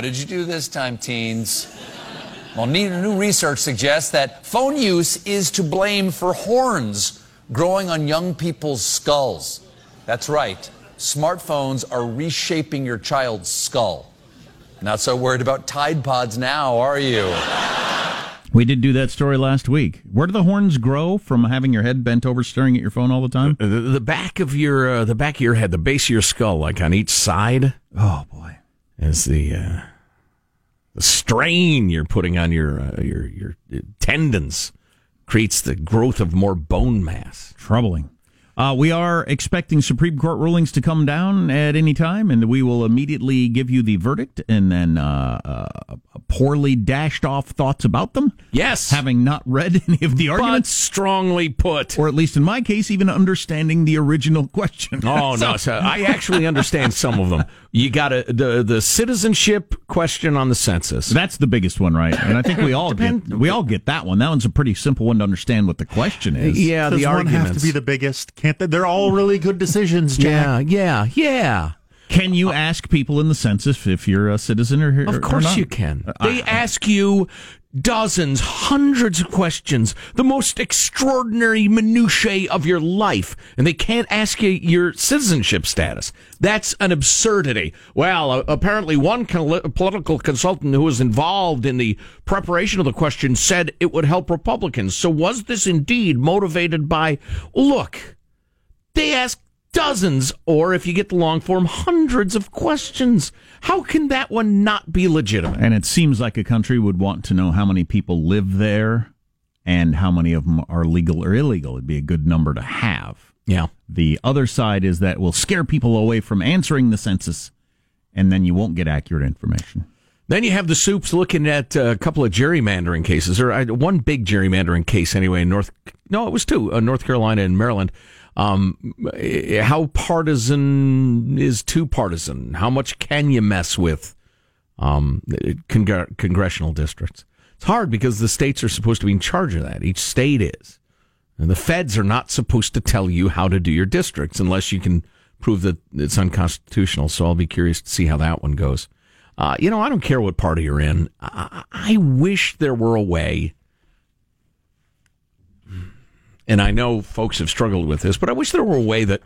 Teens. No. What did you do this time, teens? Well, new research suggests that phone use is to blame for horns growing on young people's skulls. That's right. Smartphones are reshaping your child's skull. Not so worried about Tide Pods now, are you? We did do that story last week. Where do the horns grow from having your head bent over, staring at your phone all the time? The, the back of your uh, the back of your head, the base of your skull, like on each side. Oh boy, is the uh, the strain you're putting on your uh, your your tendons creates the growth of more bone mass. Troubling. Uh, we are expecting Supreme Court rulings to come down at any time, and we will immediately give you the verdict and then uh, uh, poorly dashed off thoughts about them. Yes. Having not read any of the arguments. But strongly put. Or at least in my case, even understanding the original question. Oh, so. no. So I actually understand some of them. You got a, the, the citizenship question on the census. That's the biggest one, right? And I think we all get we all get that one. That one's a pretty simple one to understand what the question is. Yeah, Does the one arguments. have to be the biggest? Can't they? They're all really good decisions, Yeah, Jack. yeah, yeah. Can you ask people in the census if you're a citizen or, here? Of course you can. They ask you dozens, hundreds of questions, the most extraordinary minutiae of your life, and they can't ask you your citizenship status. That's an absurdity. Well, uh, apparently one political consultant who was involved in the preparation of the question said it would help Republicans. So was this indeed motivated by, look, they ask dozens, or if you get the long form, hundreds of questions. How can that one not be legitimate? And it seems like a country would want to know how many people live there and how many of them are legal or illegal. It'd be a good number to have. Yeah. The other side is that will scare people away from answering the census, and then you won't get accurate information. Then you have the soups looking at a couple of gerrymandering cases, or uh, one big gerrymandering case anyway in North. No, it was two, uh, North Carolina and Maryland um, how partisan is too partisan? How much can you mess with um, con- congressional districts? It's hard because the states are supposed to be in charge of that. Each state is. And the feds are not supposed to tell you how to do your districts unless you can prove that it's unconstitutional. So I'll be curious to see how that one goes. Uh, you know, I don't care what party you're in. I, I wish there were a way and I know folks have struggled with this, but I wish there were a way that,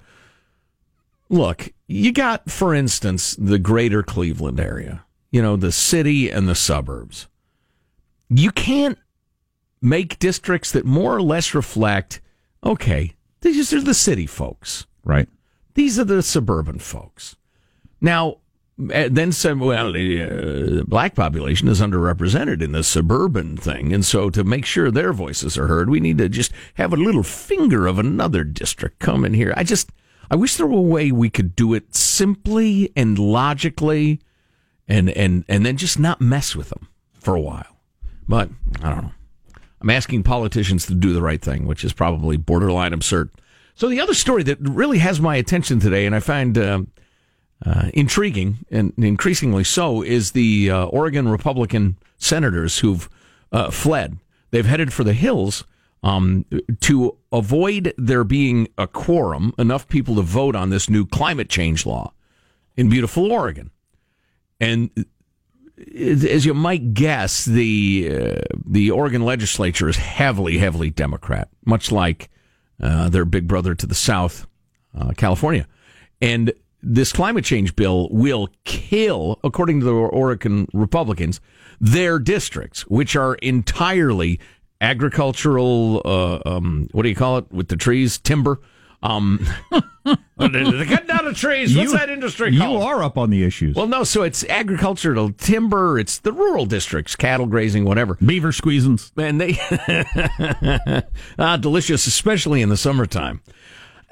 look, you got, for instance, the greater Cleveland area, you know, the city and the suburbs. You can't make districts that more or less reflect, okay, these are the city folks. Right. These are the suburban folks. Now, then said, well, the uh, black population is underrepresented in the suburban thing. And so to make sure their voices are heard, we need to just have a little finger of another district come in here. I just, I wish there were a way we could do it simply and logically and, and, and then just not mess with them for a while. But I don't know. I'm asking politicians to do the right thing, which is probably borderline absurd. So the other story that really has my attention today, and I find, uh, uh, intriguing and increasingly so is the uh, Oregon Republican senators who've uh, fled. They've headed for the hills um, to avoid there being a quorum, enough people to vote on this new climate change law in beautiful Oregon. And as you might guess, the uh, the Oregon legislature is heavily, heavily Democrat, much like uh, their big brother to the south, uh, California. And this climate change bill will kill, according to the Oregon Republicans, their districts, which are entirely agricultural. Uh, um, what do you call it with the trees? Timber. Um, they cut down the trees. What's you, that industry called? You are up on the issues. Well, no. So it's agricultural timber. It's the rural districts, cattle grazing, whatever. Beaver squeezins. And they ah, delicious, especially in the summertime.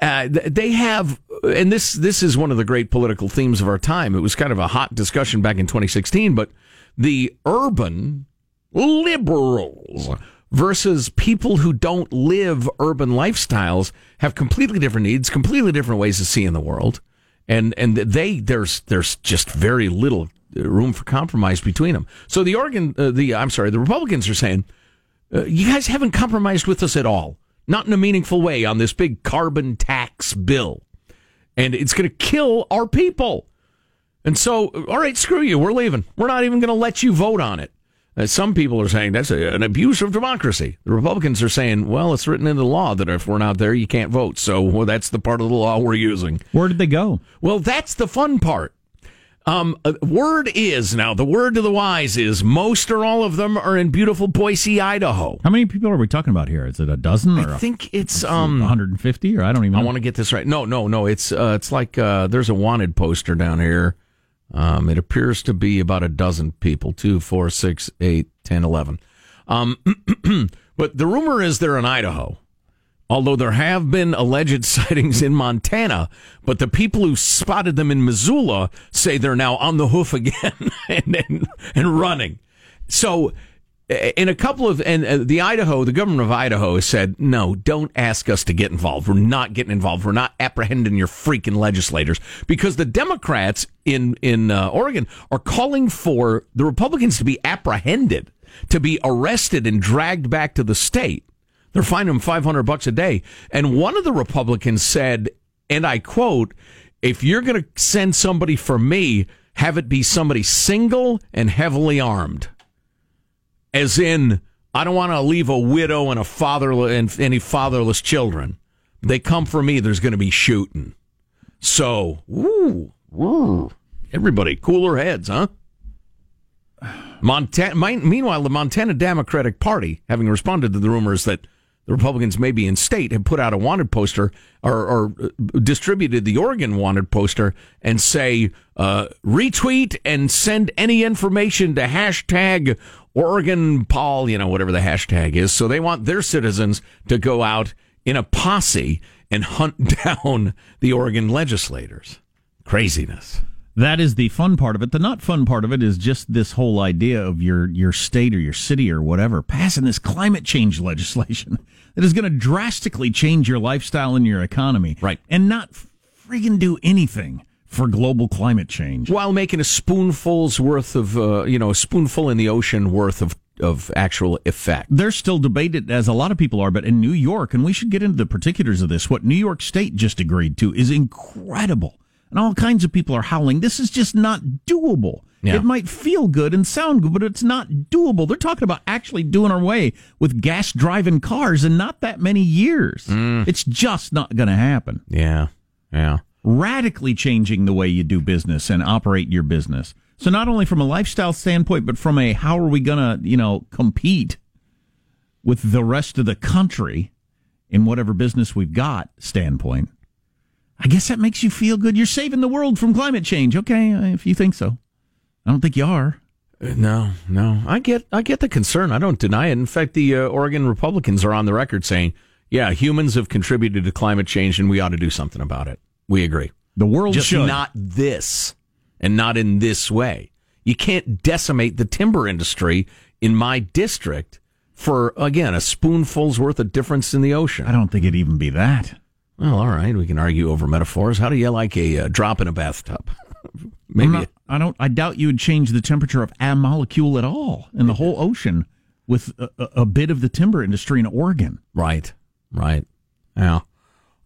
Uh, they have, and this this is one of the great political themes of our time. It was kind of a hot discussion back in 2016, but the urban liberals versus people who don't live urban lifestyles have completely different needs, completely different ways of seeing the world, and and they there's there's just very little room for compromise between them. So the Oregon, uh, the I'm sorry, the Republicans are saying, uh, you guys haven't compromised with us at all not in a meaningful way on this big carbon tax bill. And it's going to kill our people. And so, all right, screw you. We're leaving. We're not even going to let you vote on it. Uh, some people are saying that's a, an abuse of democracy. The Republicans are saying, well, it's written into the law that if we're not there, you can't vote. So well, that's the part of the law we're using. Where did they go? Well, that's the fun part. Um, uh, word is now the word to the wise is most or all of them are in beautiful Boise, Idaho. How many people are we talking about here? Is it a dozen or I a- think it's um 150 or I don't even know. I want to get this right. No, no, no. It's uh, it's like uh, there's a wanted poster down here. Um, it appears to be about a dozen people. Two, four, six, eight, ten, eleven. Um, but the rumor is they're in Idaho. Although there have been alleged sightings in Montana, but the people who spotted them in Missoula say they're now on the hoof again and, and and running. So in a couple of and uh, the Idaho, the government of Idaho has said, no, don't ask us to get involved. We're not getting involved. We're not apprehending your freaking legislators because the Democrats in in uh, Oregon are calling for the Republicans to be apprehended, to be arrested and dragged back to the state. They're fining them 500 bucks a day. And one of the Republicans said, and I quote, if you're going to send somebody for me, have it be somebody single and heavily armed. As in, I don't want to leave a widow and a father and any fatherless children. They come for me, there's going to be shooting. So, woo, woo. everybody, cooler heads, huh? Montana. Meanwhile, the Montana Democratic Party, having responded to the rumors that the Republicans may be in state, have put out a wanted poster or, or uh, distributed the Oregon wanted poster and say uh, retweet and send any information to hashtag Oregon Paul, you know, whatever the hashtag is. So they want their citizens to go out in a posse and hunt down the Oregon legislators. Craziness. That is the fun part of it. The not fun part of it is just this whole idea of your your state or your city or whatever passing this climate change legislation that is going to drastically change your lifestyle and your economy, Right. And not friggin' do anything for global climate change. While making a spoonful's worth of, uh, you know, a spoonful in the ocean worth of, of actual effect. They're still debated, as a lot of people are, but in New York, and we should get into the particulars of this, what New York State just agreed to is incredible. And all kinds of people are howling. This is just not doable. Yeah. It might feel good and sound good, but it's not doable. They're talking about actually doing away with gas driving cars in not that many years. Mm. It's just not going to happen. Yeah. Yeah. Radically changing the way you do business and operate your business. So not only from a lifestyle standpoint, but from a how are we going to, you know, compete with the rest of the country in whatever business we've got standpoint. I guess that makes you feel good. You're saving the world from climate change. Okay, if you think so. I don't think you are. Uh, No, no. I get, I get the concern. I don't deny it. In fact, the uh, Oregon Republicans are on the record saying, "Yeah, humans have contributed to climate change, and we ought to do something about it." We agree. The world Just should. not this, and not in this way. You can't decimate the timber industry in my district for again a spoonful's worth of difference in the ocean. I don't think it'd even be that. Well, all right, we can argue over metaphors. How do you like a uh, drop in a bathtub? Maybe not- I don't. I doubt you would change the temperature of a molecule at all in the whole ocean with a, a, a bit of the timber industry in Oregon. right, right. Yeah.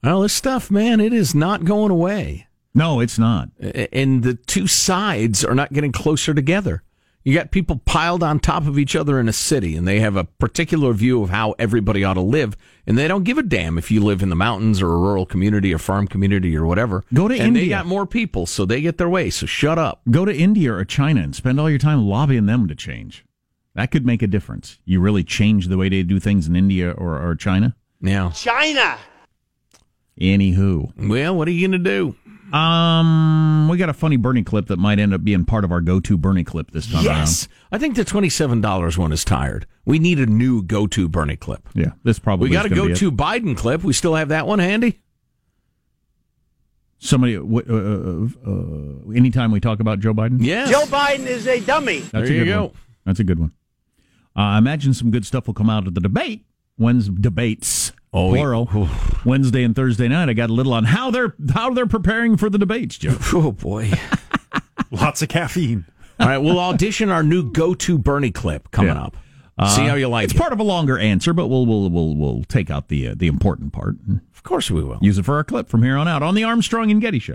Well, this stuff, man, it is not going away. No, it's not. And the two sides are not getting closer together. You got people piled on top of each other in a city, and they have a particular view of how everybody ought to live, and they don't give a damn if you live in the mountains or a rural community or farm community or whatever. Go to India. and they got more people, so they get their way. So shut up. Go to India or China and spend all your time lobbying them to change. That could make a difference. You really change the way they do things in India or, or China. Yeah. China. Anywho, Well, what are you going to do? Um, we got a funny Bernie clip that might end up being part of our go-to Bernie clip this time around. Yes. I think the $27 one is tired. We need a new go to Bernie clip. Yeah, this probably We got a is gonna go be it. to Biden clip. We still have that one handy? Somebody, uh, uh, uh, anytime we talk about Joe Biden, Yes. Joe Biden is a dummy. That's There a you good go. One. That's a good one. Uh, I imagine some good stuff will come out of the debate. When's debates? Oh, plural. yeah. Wednesday and Thursday night. I got a little on how they're how they're preparing for the debates, Joe. Oh, boy. Lots of caffeine. All right, we'll audition our new go-to Bernie clip coming Yeah. up. See how you like it. it's it. part of a longer answer, but we'll we'll we'll we'll take out the uh, the important part of course we will. use it for our clip from here on out on the Armstrong and Getty show.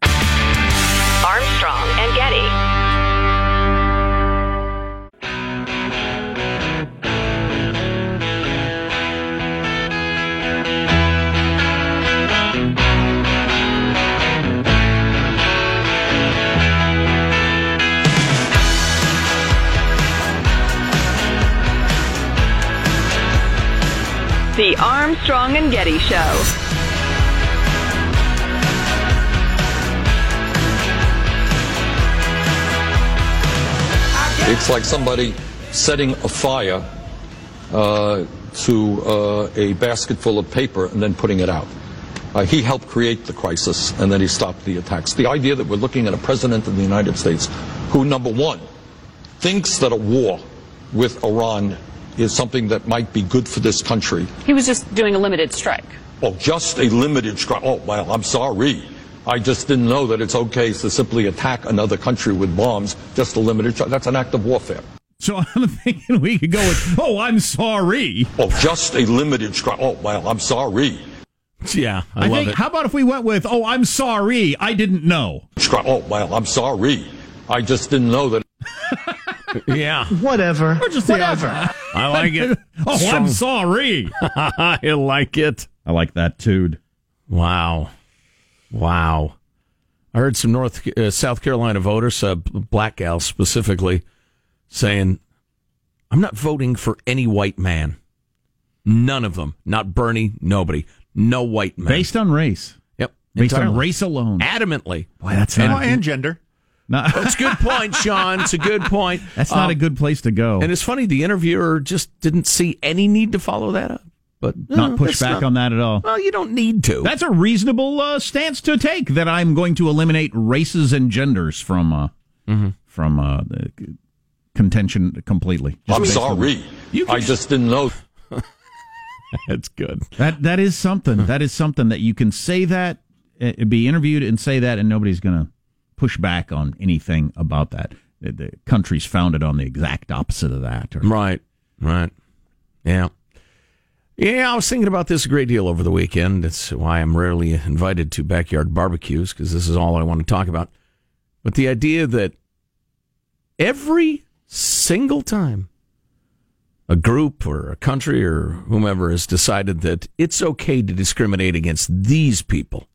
Armstrong Armstrong and Getty Show. It's like somebody setting a fire uh, to uh, a basket full of paper and then putting it out. Uh, he helped create the crisis and then he stopped the attacks. The idea that we're looking at a president of the United States who, number one, thinks that a war with Iran is something that might be good for this country. He was just doing a limited strike. Oh, just a limited strike. Oh, well, I'm sorry. I just didn't know that it's okay to simply attack another country with bombs, just a limited strike. That's an act of warfare. So I'm thinking we could go with, oh, I'm sorry. Oh, just a limited strike. Oh, well, I'm sorry. Yeah, I, I, love think, it. how about if we went with, oh, I'm sorry, I didn't know. Strike. Oh, well, I'm sorry. I just didn't know that. Yeah, Whatever. Or just whatever. I like it. oh, Strong. I'm sorry. I like it. I like that, dude. Wow. Wow. I heard some North uh, South Carolina voters, uh, black gals specifically, saying, "I'm not voting for any white man. None of them. Not Bernie. Nobody. No white man. Based on race. yep. Based on race alone. Adamantly. Boy, that's Oh, not, and gender. Not, That's a good point, Sean. It's a good point. that's not a Um, good place to go. And it's funny, the interviewer just didn't see any need to follow that up. But not uh, push back not- on that at all. Well, you don't need to. That's a reasonable uh, stance to take. That I'm going to eliminate races and genders from uh, Mm-hmm. from uh, the contention completely. Just I'm sorry. You I just didn't know. That's good. That that is something. that is something that you can say that, uh, be interviewed and say that, and nobody's going to push back on anything about that. The, the country's founded on the exact opposite of that. Or, Right. Right. Yeah. Yeah, I was thinking about this a great deal over the weekend. That's why I'm rarely invited to backyard barbecues because this is all I want to talk about. But the idea that every single time a group or a country or whomever has decided that it's okay to discriminate against these people,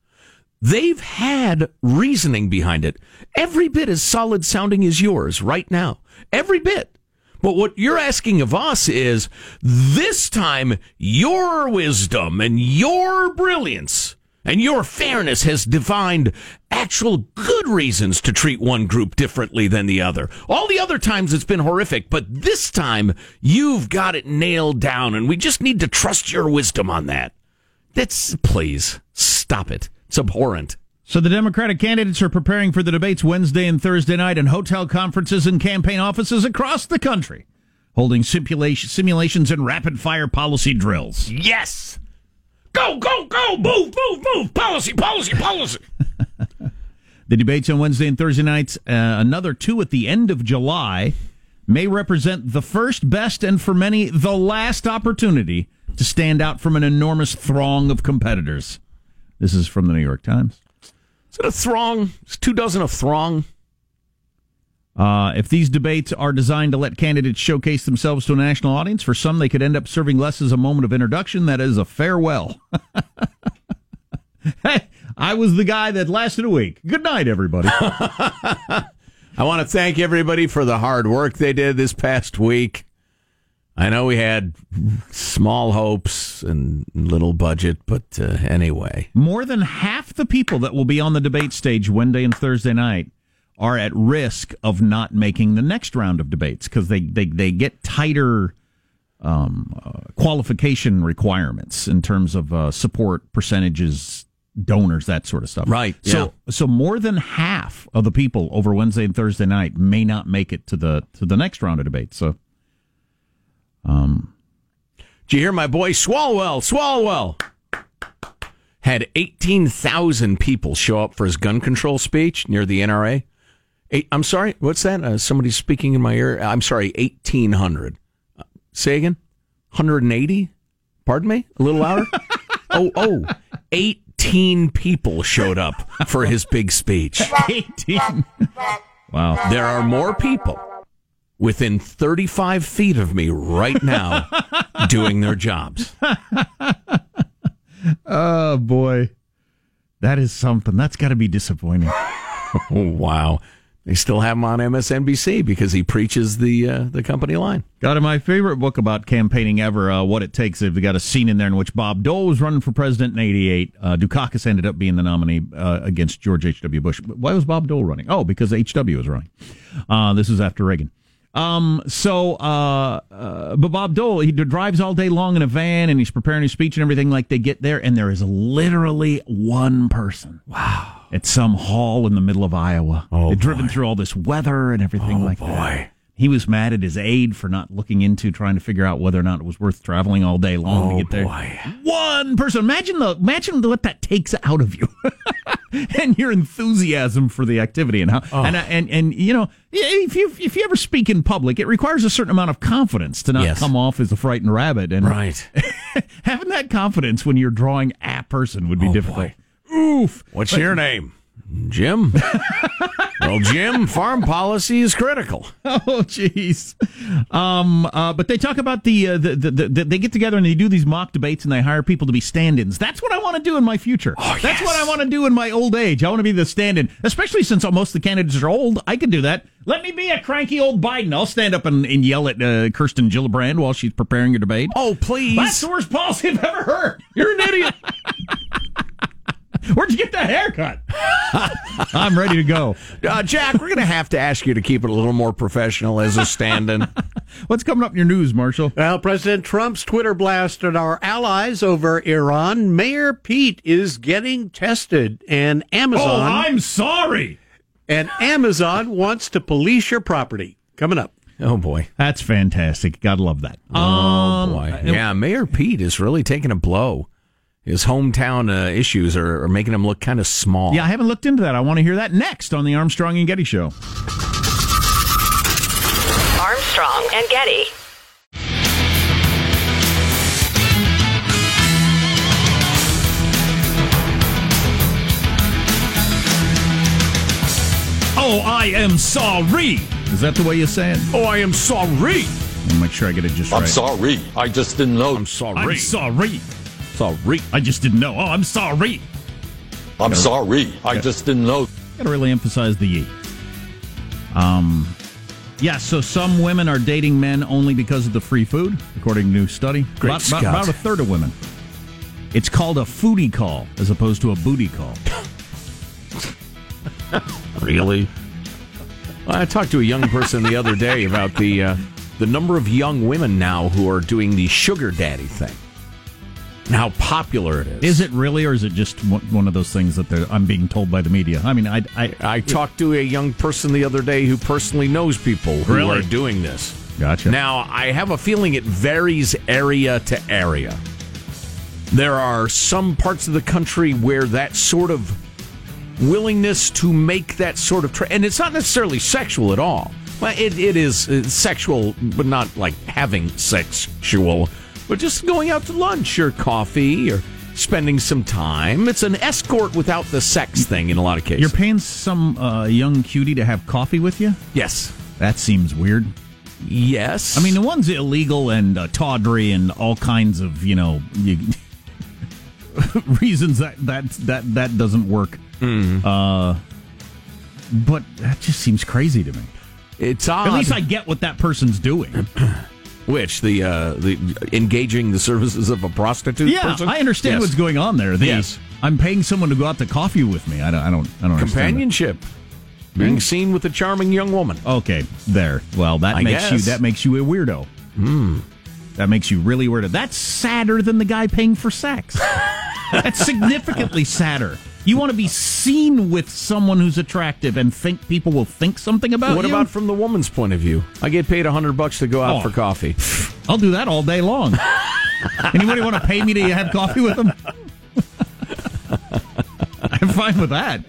they've had reasoning behind it. Every bit as solid sounding as yours right now. Every bit. But what you're asking of us is this time your wisdom and your brilliance and your fairness has defined actual good reasons to treat one group differently than the other. All the other times it's been horrific, but this time you've got it nailed down and we just need to trust your wisdom on that. That's, please, stop it. It's abhorrent. So the Democratic candidates are preparing for the debates Wednesday and Thursday night in hotel conferences and campaign offices across the country, holding simulation, simulations and rapid fire policy drills. Yes! Go, go, go! Move, move, move! Policy, policy, policy! The debates on Wednesday and Thursday nights, uh, another two at the end of July, may represent the first, best, and for many, the last opportunity to stand out from an enormous throng of competitors. This is from the New York Times. Is it a throng? It's two dozen a throng? Uh, if these debates are designed to let candidates showcase themselves to a national audience, for some they could end up serving less as a moment of introduction, that is a farewell. hey, I was the guy that lasted a week. Good night, everybody. I want to thank everybody for the hard work they did this past week. I know we had small hopes and little budget, but uh, anyway. More than half the people that will be on the debate stage Wednesday and Thursday night are at risk of not making the next round of debates because they, they, they get tighter um, uh, qualification requirements in terms of uh, support percentages, donors, that sort of stuff. Right, So so more than half of the people over Wednesday and Thursday night may not make it to the to the next round of debates. So Did you hear my boy Swalwell? Swalwell had 18,000 people show up for his gun control speech near the NRA. Eight, I'm sorry, what's that? Uh, somebody's speaking in my ear. I'm sorry, 1,800. Uh, say again? 180? Pardon me? A little louder? oh, oh, 18 people showed up for his big speech. 18. wow. There are more people within 35 feet of me right now doing their jobs. Oh boy. That is something. That's got to be disappointing. Oh, wow. They still have him on MSNBC because he preaches the uh, the company line. Got in my favorite book about campaigning ever, uh, What It Takes. They've got a scene in there in which Bob Dole was running for president in 88. Uh, Dukakis ended up being the nominee uh, against George H.W. Bush. Why was Bob Dole running? Oh, because H.W. was running. Uh, this is after Reagan. Um, so, uh, uh, but Bob Dole, he drives all day long in a van and he's preparing his speech and everything like they get there. And there is literally one person. Wow. At some hall in the middle of Iowa. Oh, driven through all this weather and everything Oh, like boy. that. He was mad at his aide for not looking into trying to figure out whether or not it was worth traveling all day long Oh, to get there. boy. One person. Imagine the imagine what that takes out of you, and your enthusiasm for the activity, and how Oh. and and and you know if you if you ever speak in public, it requires a certain amount of confidence to not Yes. come off as a frightened rabbit. And Right. having that confidence when you're drawing a person would be Oh, difficult. Oof. What's your name? Jim. well, Jim, farm policy is critical. Oh, jeez. Um, uh, but they talk about the, uh, the, the, the they get together and they do these mock debates and they hire people to be stand-ins. That's what I want to do in my future. Oh, That's what I want to do in my old age. I want to be the stand-in, especially since most of the candidates are old. I could do that. Let me be a cranky old Biden. I'll stand up and, and yell at uh, Kirsten Gillibrand while she's preparing her debate. Oh, please. That's the worst policy I've ever heard. You're an idiot. Where'd you get that haircut? I'm ready to go. Uh, Jack, we're going to have to ask you to keep it a little more professional as a stand-in. What's coming up in your news, Marshall? Well, President Trump's Twitter blast at our allies over Iran. Mayor Pete is getting tested, and Amazon Oh, I'm sorry. and Amazon wants to police your property. Coming up. oh, boy. That's fantastic. Gotta love that. Oh, Um, boy. Yeah, Mayor Pete is really taking a blow. His hometown uh, issues are, are making him look kind of small. Yeah, I haven't looked into that. I want to hear that next on the Armstrong and Getty Show. Armstrong and Getty. Oh, I am sorry. Is that the way you say it? Oh, I am sorry. I'll make sure I get it just right. I'm sorry. I just didn't know. I'm sorry. I'm sorry. Sorry. I just didn't know. Oh, I'm sorry. I'm sorry. I just didn't know. Gotta really emphasize the ye. Um, yeah. So some women are dating men only because of the free food, according to a new study. Great about, about, Scott. about a third of women. It's called a foodie call as opposed to a booty call. Really? I talked to a young person the other day about the uh, the number of young women now who are doing the sugar daddy thing. And how popular it is. Is it really, or is it just one of those things that they're- I'm being told by the media? I mean, I, I, I talked to a young person the other day who personally knows people who Really? are doing this. Gotcha. Now, I have a feeling it varies area to area. There are some parts of the country where that sort of willingness to make that sort of tra- and it's not necessarily sexual at all. Well, it, it is uh, sexual, but not like having sexual, but just going out to lunch or coffee or spending some time. It's an escort without the sex thing in a lot of cases. You're paying some uh, young cutie to have coffee with you? yes. That seems weird. Yes. I mean, the one's illegal and uh, tawdry and all kinds of, you know, you, reasons that, that that that doesn't work. Uh, but that just seems crazy to me. it's odd. At least I get what that person's doing. Which the uh, the engaging the services of a prostitute Yeah, person? I understand Yes. what's going on there. The, Yes. I'm paying someone to go out to coffee with me. I don't. I don't. I don't understand companionship. Being seen with a charming young woman. Okay, there. Well, that I makes you that makes you a weirdo. Hmm. That makes you really weirdo. That's sadder than the guy paying for sex. That's significantly sadder. You want to be seen with someone who's attractive and think people will think something about what you? What about from the woman's point of view? I get paid a hundred bucks to go out Oh. for coffee. I'll do that all day long. Anybody want to pay me to have coffee with them? I'm fine with that.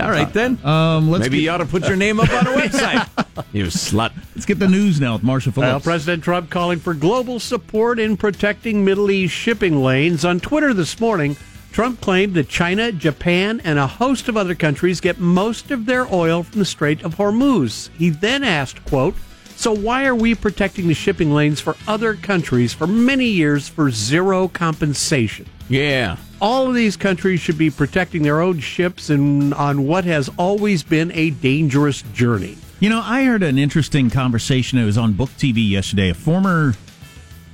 All right then. Um, let's Maybe get, you ought to put your name up on a website. you slut. let's get the news now with Marsha Well, Phillips. President Trump calling for global support in protecting Middle East shipping lanes. On Twitter this morning, Trump claimed that China, Japan, and a host of other countries get most of their oil from the Strait of Hormuz. He then asked, quote, So why are we protecting the shipping lanes for other countries for many years for zero compensation? Yeah. All of these countries should be protecting their own ships and on what has always been a dangerous journey. You know, I heard an interesting conversation. It was on Book TV yesterday. A former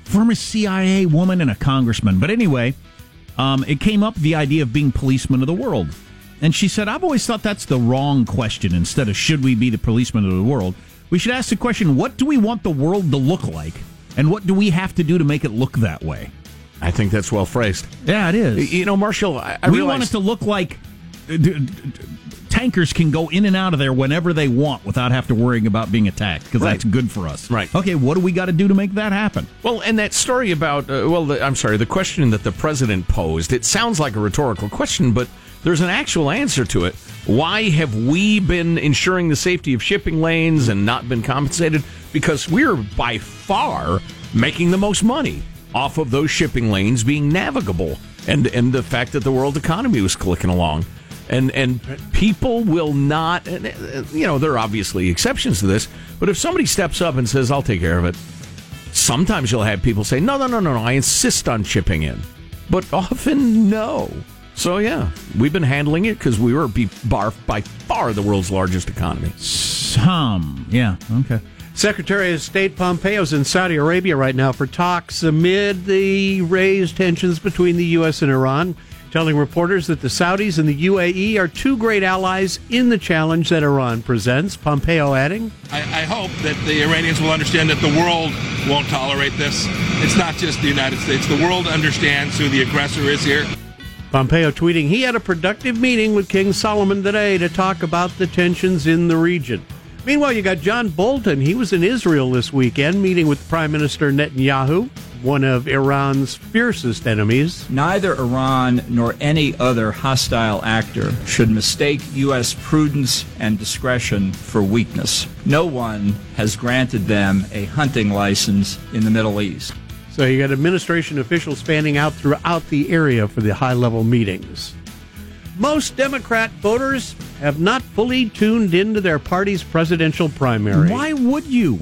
former CIA woman and a congressman. But anyway, um, it came up the idea of being policemen of the world. And she said, I've always thought that's the wrong question. Instead of should we be the policemen of the world, we should ask the question, what do we want the world to look like? And what do we have to do to make it look that way? I think that's well phrased. Yeah, it is. You know, Marshall, I, I we realize want it to look like tankers can go in and out of there whenever they want without having to worrying about being attacked because Right. that's good for us. Right. Okay, what do we got to do to make that happen? Well, and that story about, uh, well, the, I'm sorry, the question that the president posed, it sounds like a rhetorical question, but there's an actual answer to it. Why have we been ensuring the safety of shipping lanes and not been compensated? Because we're by far making the most money off of those shipping lanes being navigable and, and the fact that the world economy was clicking along. And, and people will not, uh, you know, there are obviously exceptions to this, but if somebody steps up and says, I'll take care of it, Sometimes you'll have people say, no, no, no, no, no, I insist on chipping in. But often, no. So, yeah, we've been handling it because we were be- bar- by far the world's largest economy. Some, yeah, okay. Secretary of State Pompeo is in Saudi Arabia right now for talks amid the raised tensions between the U.S. and Iran, telling reporters that the Saudis and the UAE are two great allies in the challenge that Iran presents. Pompeo adding, I, I hope that the Iranians will understand that the world won't tolerate this. It's not just the United States. The world understands who the aggressor is here. Pompeo tweeting he had a productive meeting with King Salman today to talk about the tensions in the region. Meanwhile, you got John Bolton. He was in Israel this weekend meeting with Prime Minister Netanyahu, one of Iran's fiercest enemies. Neither Iran nor any other hostile actor should mistake U.S. prudence and discretion for weakness. No one has granted them a hunting license in the Middle East. So you got administration officials fanning out throughout the area for the high level meetings. Most Democrat voters have not fully tuned into their party's presidential primary. Why would you?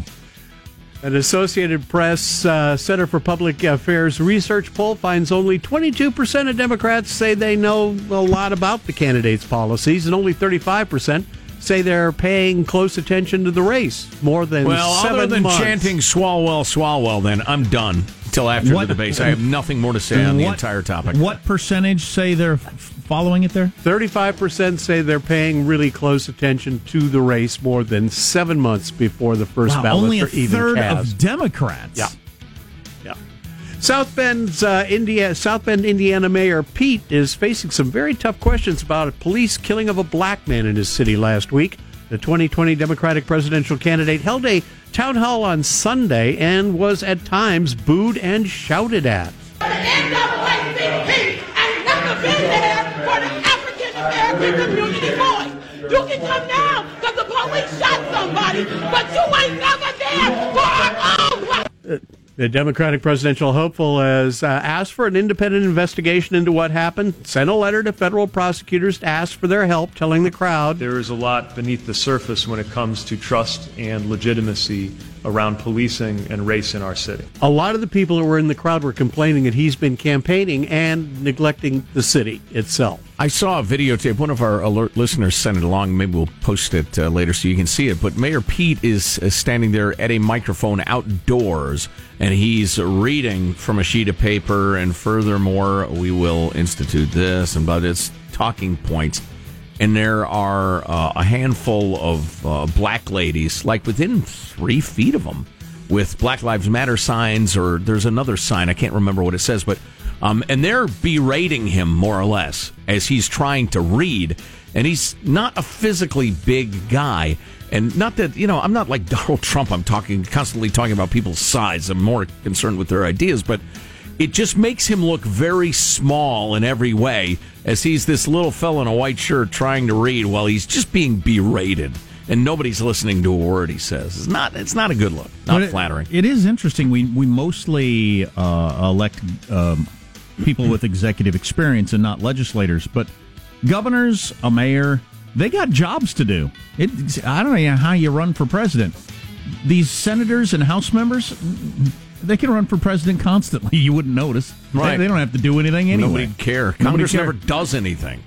An Associated Press uh, Center for Public Affairs research poll finds only 22% of Democrats say they know a lot about the candidates' policies, and only 35% say they're paying close attention to the race. More than Well, seven other than months. chanting Swalwell, Swalwell, then I'm done till after What- the debate. I have nothing more to say on the entire topic. What percentage say they're f- following it there? 35% say they're paying really close attention to the race more than seven months before the first Wow, ballot only a are even third cast. of Democrats. Yeah. Yeah. South Bend's uh, India, South Bend, Indiana Mayor Pete is facing some very tough questions about a police killing of a black man in his city last week. The 2020 Democratic presidential candidate held a town hall on Sunday and was at times booed and shouted at. You can come now because the police shot somebody, but you ain't never there for our own black The Democratic presidential hopeful has uh, asked for an independent investigation into what happened, sent a letter to federal prosecutors to ask for their help, telling the crowd. There is a lot beneath the surface when it comes to trust and legitimacy around policing and race in our city. a lot of the people who were in the crowd were complaining that he's been campaigning and neglecting the city itself. I saw a videotape. One of our alert listeners sent it along. Maybe we'll post it uh, later so you can see it. But Mayor Pete is uh, standing there at a microphone outdoors, and he's reading from a sheet of paper. And furthermore, we will institute this, and but it's talking points. And there are uh, a handful of uh, black ladies, like within three feet of him, with Black Lives Matter signs, or there's another sign. I can't remember what it says, but um, and they're berating him more or less as he's trying to read. And he's not a physically big guy, and not that you know I'm not like Donald Trump. I'm talking constantly talking about people's size. I'm more concerned with their ideas, but it just makes him look very small in every way as he's this little fellow in a white shirt trying to read while he's just being berated and nobody's listening to a word he says. It's not it's not a good look. Not it- flattering. It is interesting. We we mostly uh, elect um, people with executive experience and not legislators, but governors, a mayor, they got jobs to do. It, I don't know how you run for president. these senators and House members, they can run for president constantly. You wouldn't notice. Right. They, don't have to do anything anyway. Nobody'd care. Nobody Congress care. never does anything.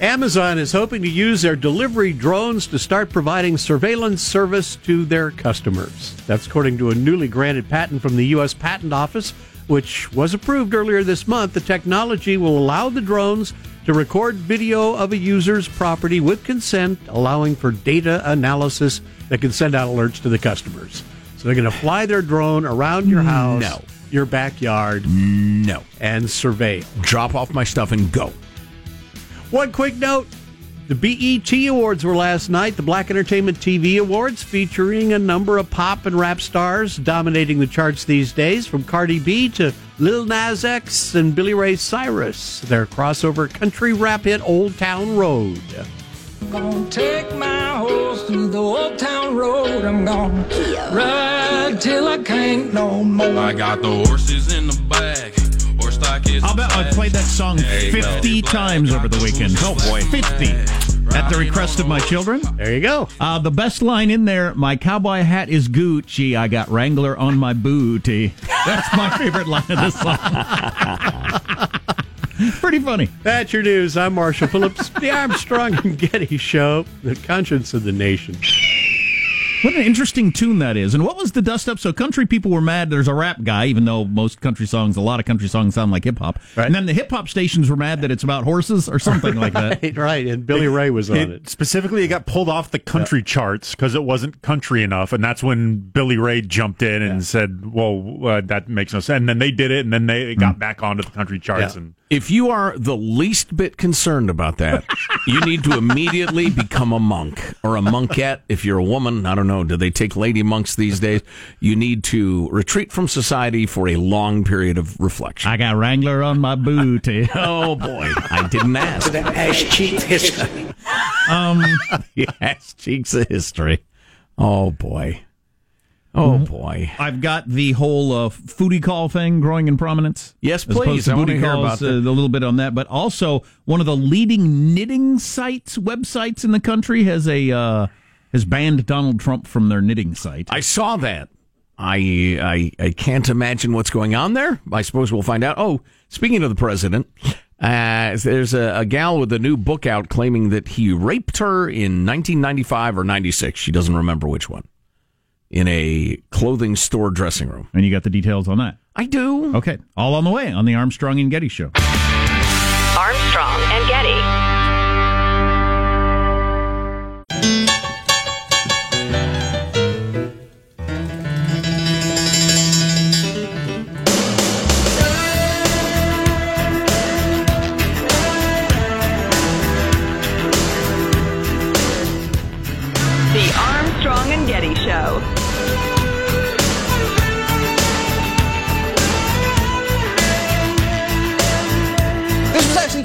Amazon is hoping to use their delivery drones to start providing surveillance service to their customers. That's according to a newly granted patent from the U.S. Patent Office, which was approved earlier this month. The technology will allow the drones to record video of a user's property with consent, allowing for data analysis that can send out alerts to the customers. So they're going to fly their drone around your house, No. your backyard, No. and survey. Drop off my stuff and go. One quick note. The BET Awards were last night, the Black Entertainment TV Awards, featuring a number of pop and rap stars dominating the charts these days, from Cardi B to Lil Nas X and Billy Ray Cyrus. Their crossover country rap hit Old Town Road. Gonna take my horse through the old town road. I'm gonna ride till I can't no more. I got the horses in the bag. Horse stock is. I'll bet I've played that song 50 times over the weekend. Oh boy. 50. At the request of my children. There you go. Uh, the best line in there, my cowboy hat is Gucci. I got Wrangler on my booty. That's my favorite line of the song. Pretty funny. That's your news. I'm Marshall Phillips, the Armstrong and Getty Show, the conscience of the nation. What an interesting tune that is. And what was the dust up? So country people were mad there's a rap guy, even though most country songs, a lot of country songs sound like hip hop. And then the hip hop stations were mad that it's about horses or something like that. Right, right. And Billy Ray was on It- it. Specifically, it got pulled off the country charts because it wasn't country enough, and that's when Billy Ray jumped in and said, "Well, uh, that makes no sense." And then they did it, and then they got back onto the country charts. Yeah. And If you are the least bit concerned about that, you need to immediately become a monk or a monkette. If you're a woman, I don't know, do they take lady monks these days? You need to retreat from society for a long period of reflection. I got Wrangler on my booty. oh boy, I didn't ask. The ass cheeks history. Um, yes, cheeks of history. Oh boy. Oh boy. I've got the whole uh, foodie call thing growing in prominence. Yes, please. I wanna hear calls, about uh, a little bit on that, but also one of the leading knitting sites websites in the country has a uh, has banned Donald Trump from their knitting site. I saw that. I, I I can't imagine what's going on there. I suppose we'll find out. Oh, speaking of the president, uh, there's a, a gal with a new book out claiming that he raped her in 1995 or 96. She doesn't remember which one. In a clothing store dressing room. And you got the details on that. I do. Okay, all on the way on the Armstrong and Getty show. Armstrong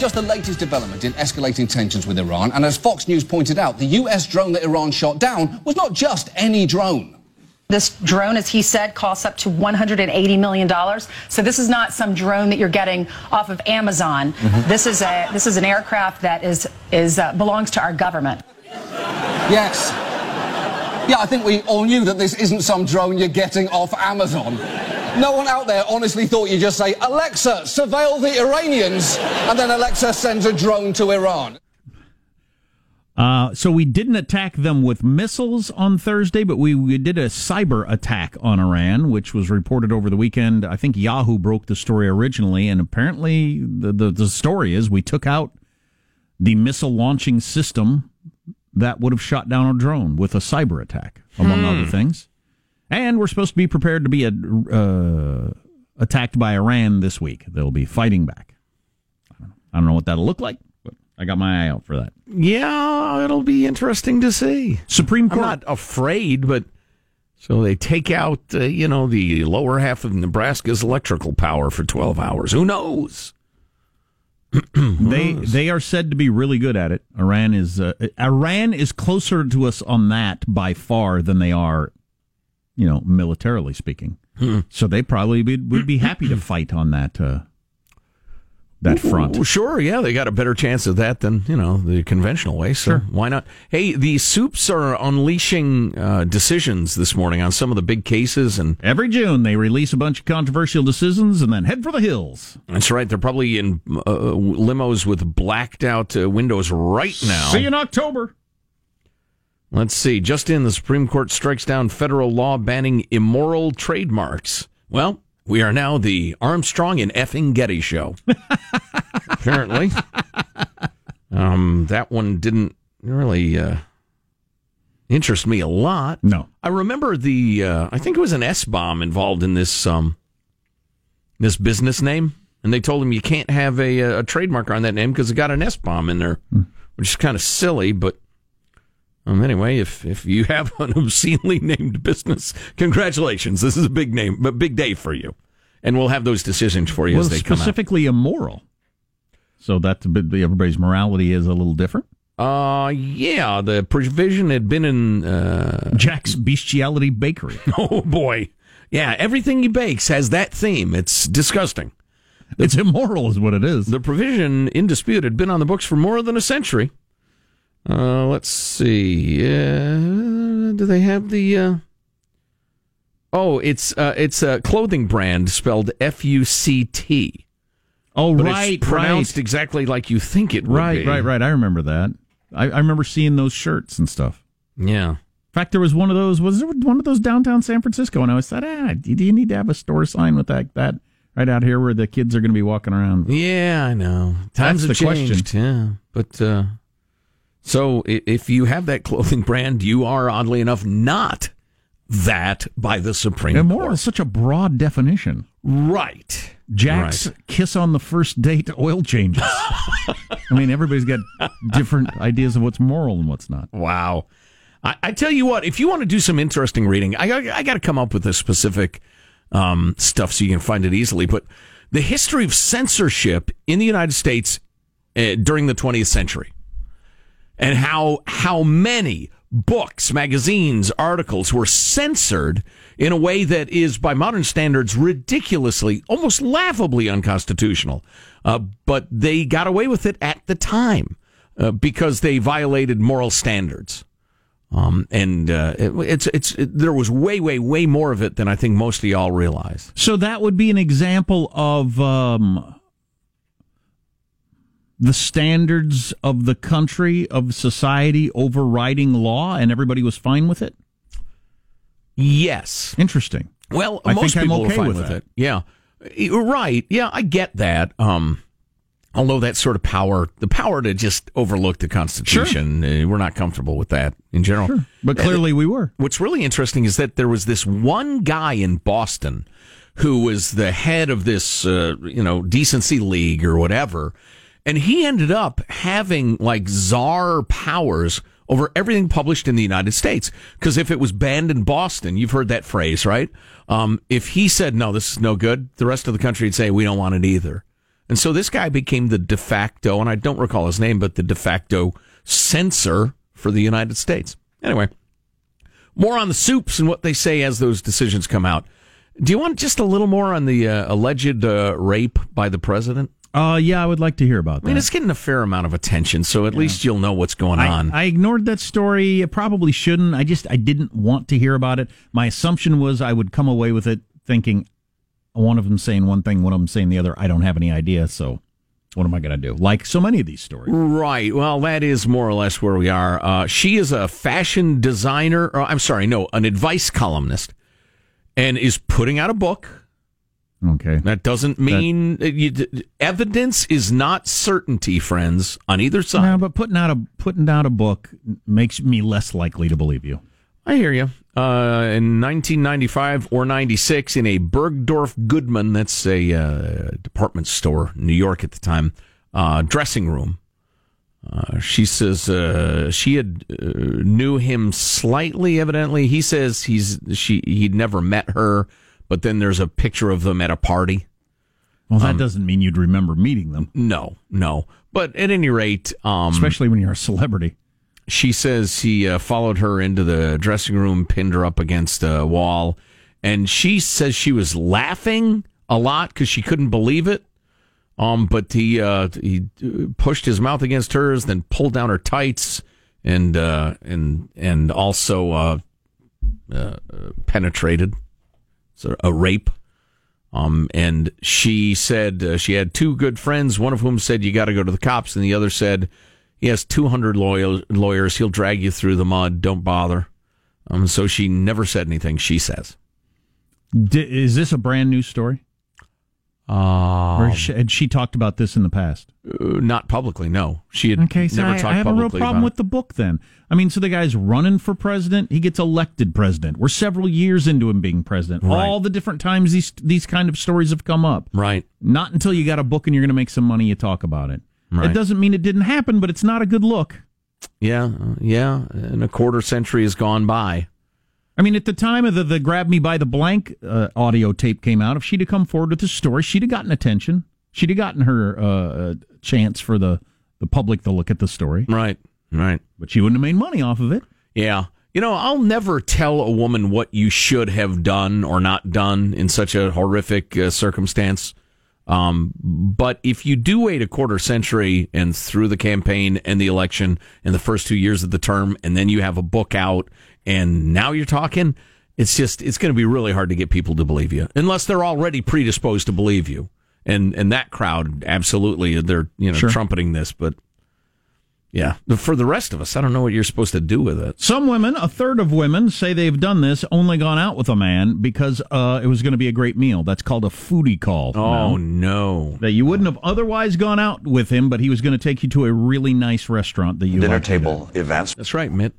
just the latest development in escalating tensions with Iran, and as Fox News pointed out, the US drone that Iran shot down was not just any drone. This drone, as he said, costs up to $180 million. So this is not some drone that you're getting off of Amazon. This is a this is an aircraft that is is uh, belongs to our government. Yes. Yeah, I think we all knew that this isn't some drone you're getting off Amazon. No one out there honestly thought you'd just say, Alexa, surveil the Iranians, and then Alexa sends a drone to Iran. Uh, so we didn't attack them with missiles on Thursday, but we, we did a cyber attack on Iran, which was reported over the weekend. I think Yahoo broke the story originally, and apparently the, the, the story is we took out the missile launching system that would have shot down a drone with a cyber attack, among Hmm. other things. And we're supposed to be prepared to be uh, attacked by Iran this week. They'll be fighting back. I don't know, I don't know what that'll look like, but I got my eye out for that. Yeah, it'll be interesting to see. Supreme Court. I'm not afraid, but so they take out, uh, you know, the lower half of Nebraska's electrical power for 12 hours. Who knows? they they are said to be really good at it. Iran is uh, Iran is closer to us on that by far than they are, you know, militarily speaking. Hmm. So they probably would, would be happy to fight on that. Uh, that front. Well, sure, yeah, they got a better chance of that than you know the conventional way. So Sure. why not? Hey, the soups are unleashing uh, decisions this morning on some of the big cases, and Every June, they release a bunch of controversial decisions and then head for the hills. that's right. They're probably in uh, limos with blacked out uh, windows right now. See you in October. Let's see. Just in, the Supreme Court strikes down federal law banning immoral trademarks. Well, we are now the Armstrong and effing Getty show. Apparently. Um, that one didn't really uh, interest me a lot. No. I remember the, uh, I think it was an S bomb involved in this, um, this business name. And they told him you can't have a, a trademark on that name because it got an S bomb in there, which is kind of silly, but um, anyway, if if you have an obscenely named business, congratulations. This is a big name, but big day for you. And we'll have those decisions for you well, as they come specifically immoral. So that's a bit, everybody's morality is a little different. Uh, yeah, the provision had been in uh, Jack's Bestiality Bakery. Oh boy, yeah, everything he bakes has that theme. It's disgusting. It's immoral, is what it is. The provision in dispute had been on the books for more than a century. Uh, let's see. Uh, do they have the? Uh... Oh, it's uh, it's a clothing brand spelled F U C T. Oh, But right, it's pronounced right. exactly like you think it would Right, be. right, right. I remember that. I, I remember seeing those shirts and stuff. Yeah. In fact, there was one of those. Was there one of those downtown San Francisco? And I was thought, ah, do you need to have a store sign with that that right out here where the kids are going to be walking around? Yeah, I know. Times That's have the changed. question. Yeah, but uh, so if you have that clothing brand, you are oddly enough not that by the Supreme Immoral Court. is such a broad definition. Right. Jack's Right. kiss on the first date oil changes. I mean, everybody's got different ideas of what's moral and what's not. Wow. I, I tell you what, if you want to do some interesting reading, I, I, I got to come up with a specific um, stuff so you can find it easily. But the history of censorship in the United States uh, during the 20th century, and how how many books, magazines, articles were censored in a way that is, by modern standards, ridiculously, almost laughably unconstitutional. Uh, but they got away with it at the time uh, because they violated moral standards. Um, and uh, it, it's it's it, there was way way way more of it than I think most of y'all realize. So that would be an example of um, the standards of the country, of society overriding law, and everybody was fine with it? Yes. Interesting. Well, I most people okay are fine with with, it. Yeah, right. Yeah, I get that. Um, although that sort of power, the power to just overlook the Constitution, uh, we're not comfortable with that in general. Sure. But clearly we were. What's really interesting is that there was this one guy in Boston who was the head of this, uh, you know, decency league or whatever, and he ended up having like czar powers over everything published in the United States. Because if it was banned in Boston, you've heard that phrase, right? Um, if he said no, this is no good, the rest of the country would say we don't want it either. And so this guy became the de facto, and I don't recall his name, but the de facto censor for the United States. Anyway, more on the soups and what they say as those decisions come out. Do you want just a little more on the uh, alleged uh, rape by the president? Uh, yeah, I would like to hear about that. I mean, it's getting a fair amount of attention, so at least you'll know what's going I, on. I ignored that story. I probably shouldn't. I just I didn't want to hear about it. My assumption was I would come away with it thinking one of them saying one thing, one of them saying the other. I don't have any idea. So what am I going to do? Like so many of these stories. Right. Well, that is more or less where we are. Uh, she is a fashion designer. Or, I'm sorry, no, an advice columnist, and is putting out a book. Okay. That doesn't mean uh, you, evidence is not certainty, friends, on either side. No, but putting out a putting out a book makes me less likely to believe you. I hear you. Uh, in 1995 or 96, in a Bergdorf Goodman, that's a uh, department store, in New York at the time, uh, dressing room. Uh, she says uh, she had uh, knew him slightly. Evidently, he says he's she he'd never met her, but then there's a picture of them at a party. Well, that Um, doesn't mean you'd remember meeting them, No, no. But at any rate, um, especially when you're a celebrity. she says he uh, followed her into the dressing room, pinned her up against a wall, and she says she was laughing a lot because she couldn't believe it. Um, but he uh, he uh, pushed his mouth against hers, then pulled down her tights, and uh, and and also uh, uh, penetrated. A rape. Um, and she said uh, she had two good friends, one of whom said you got to go to the cops, and the other said he has 200 lawyer- lawyers. He'll drag you through the mud. Don't bother. Um, so she never said anything. She says, D- is this a brand new story? Uh, has she, had she talked about this in the past? not publicly. No, she had Okay, so never I, talked I have a real problem with the book then. I mean, so the guy's running for president, he gets elected president. We're several years into him being president. Right. All the different times these these kind of stories have come up. Right. Not until you got a book and you're going to make some money you talk about it. Right. It doesn't mean it didn't happen, but it's not a good look. Yeah, uh, yeah. And a quarter century has gone by. I mean, at the time of the, the grab me by the blank uh, audio tape came out, if she'd have come forward with the story, she'd have gotten attention. She'd have gotten her uh, uh, chance for the, the public to look at the story. Right, right. But she wouldn't have made money off of it. Yeah. You know, I'll never tell a woman what you should have done or not done in such a horrific uh, circumstance. Um, but if you do wait a quarter century and through the campaign and the election and the first two years of the term, and then you have a book out and now you're talking, it's just, it's going to be really hard to get people to believe you unless they're already predisposed to believe you. And, and that crowd, absolutely, they're, you know, Sure. trumpeting this, but yeah, for the rest of us, I don't know what you're supposed to do with it. Some women, a third of women, say they've done this, only gone out with a man because uh, it was going to be a great meal. That's called a foodie call. Oh, now. no. That you wouldn't have otherwise gone out with him, but he was going to take you to a really nice restaurant that you Dinner liked to table events. That's right, Mitt.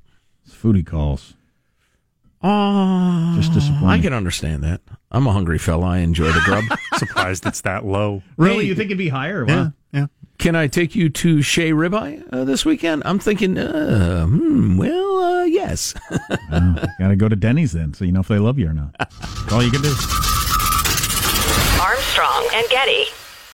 at. Foodie calls. Oh, Just disappointing. I can understand that. I'm a hungry fella. I enjoy the grub. Surprised it's that low. Really? Hey. you think it'd be higher? Yeah, Wow. yeah. Can I take you to Shea Ribeye uh, this weekend? I'm thinking, uh, hmm, well, uh, yes. Got to go to Denny's then, so you know if they love you or not. That's all you can do. Armstrong and Getty.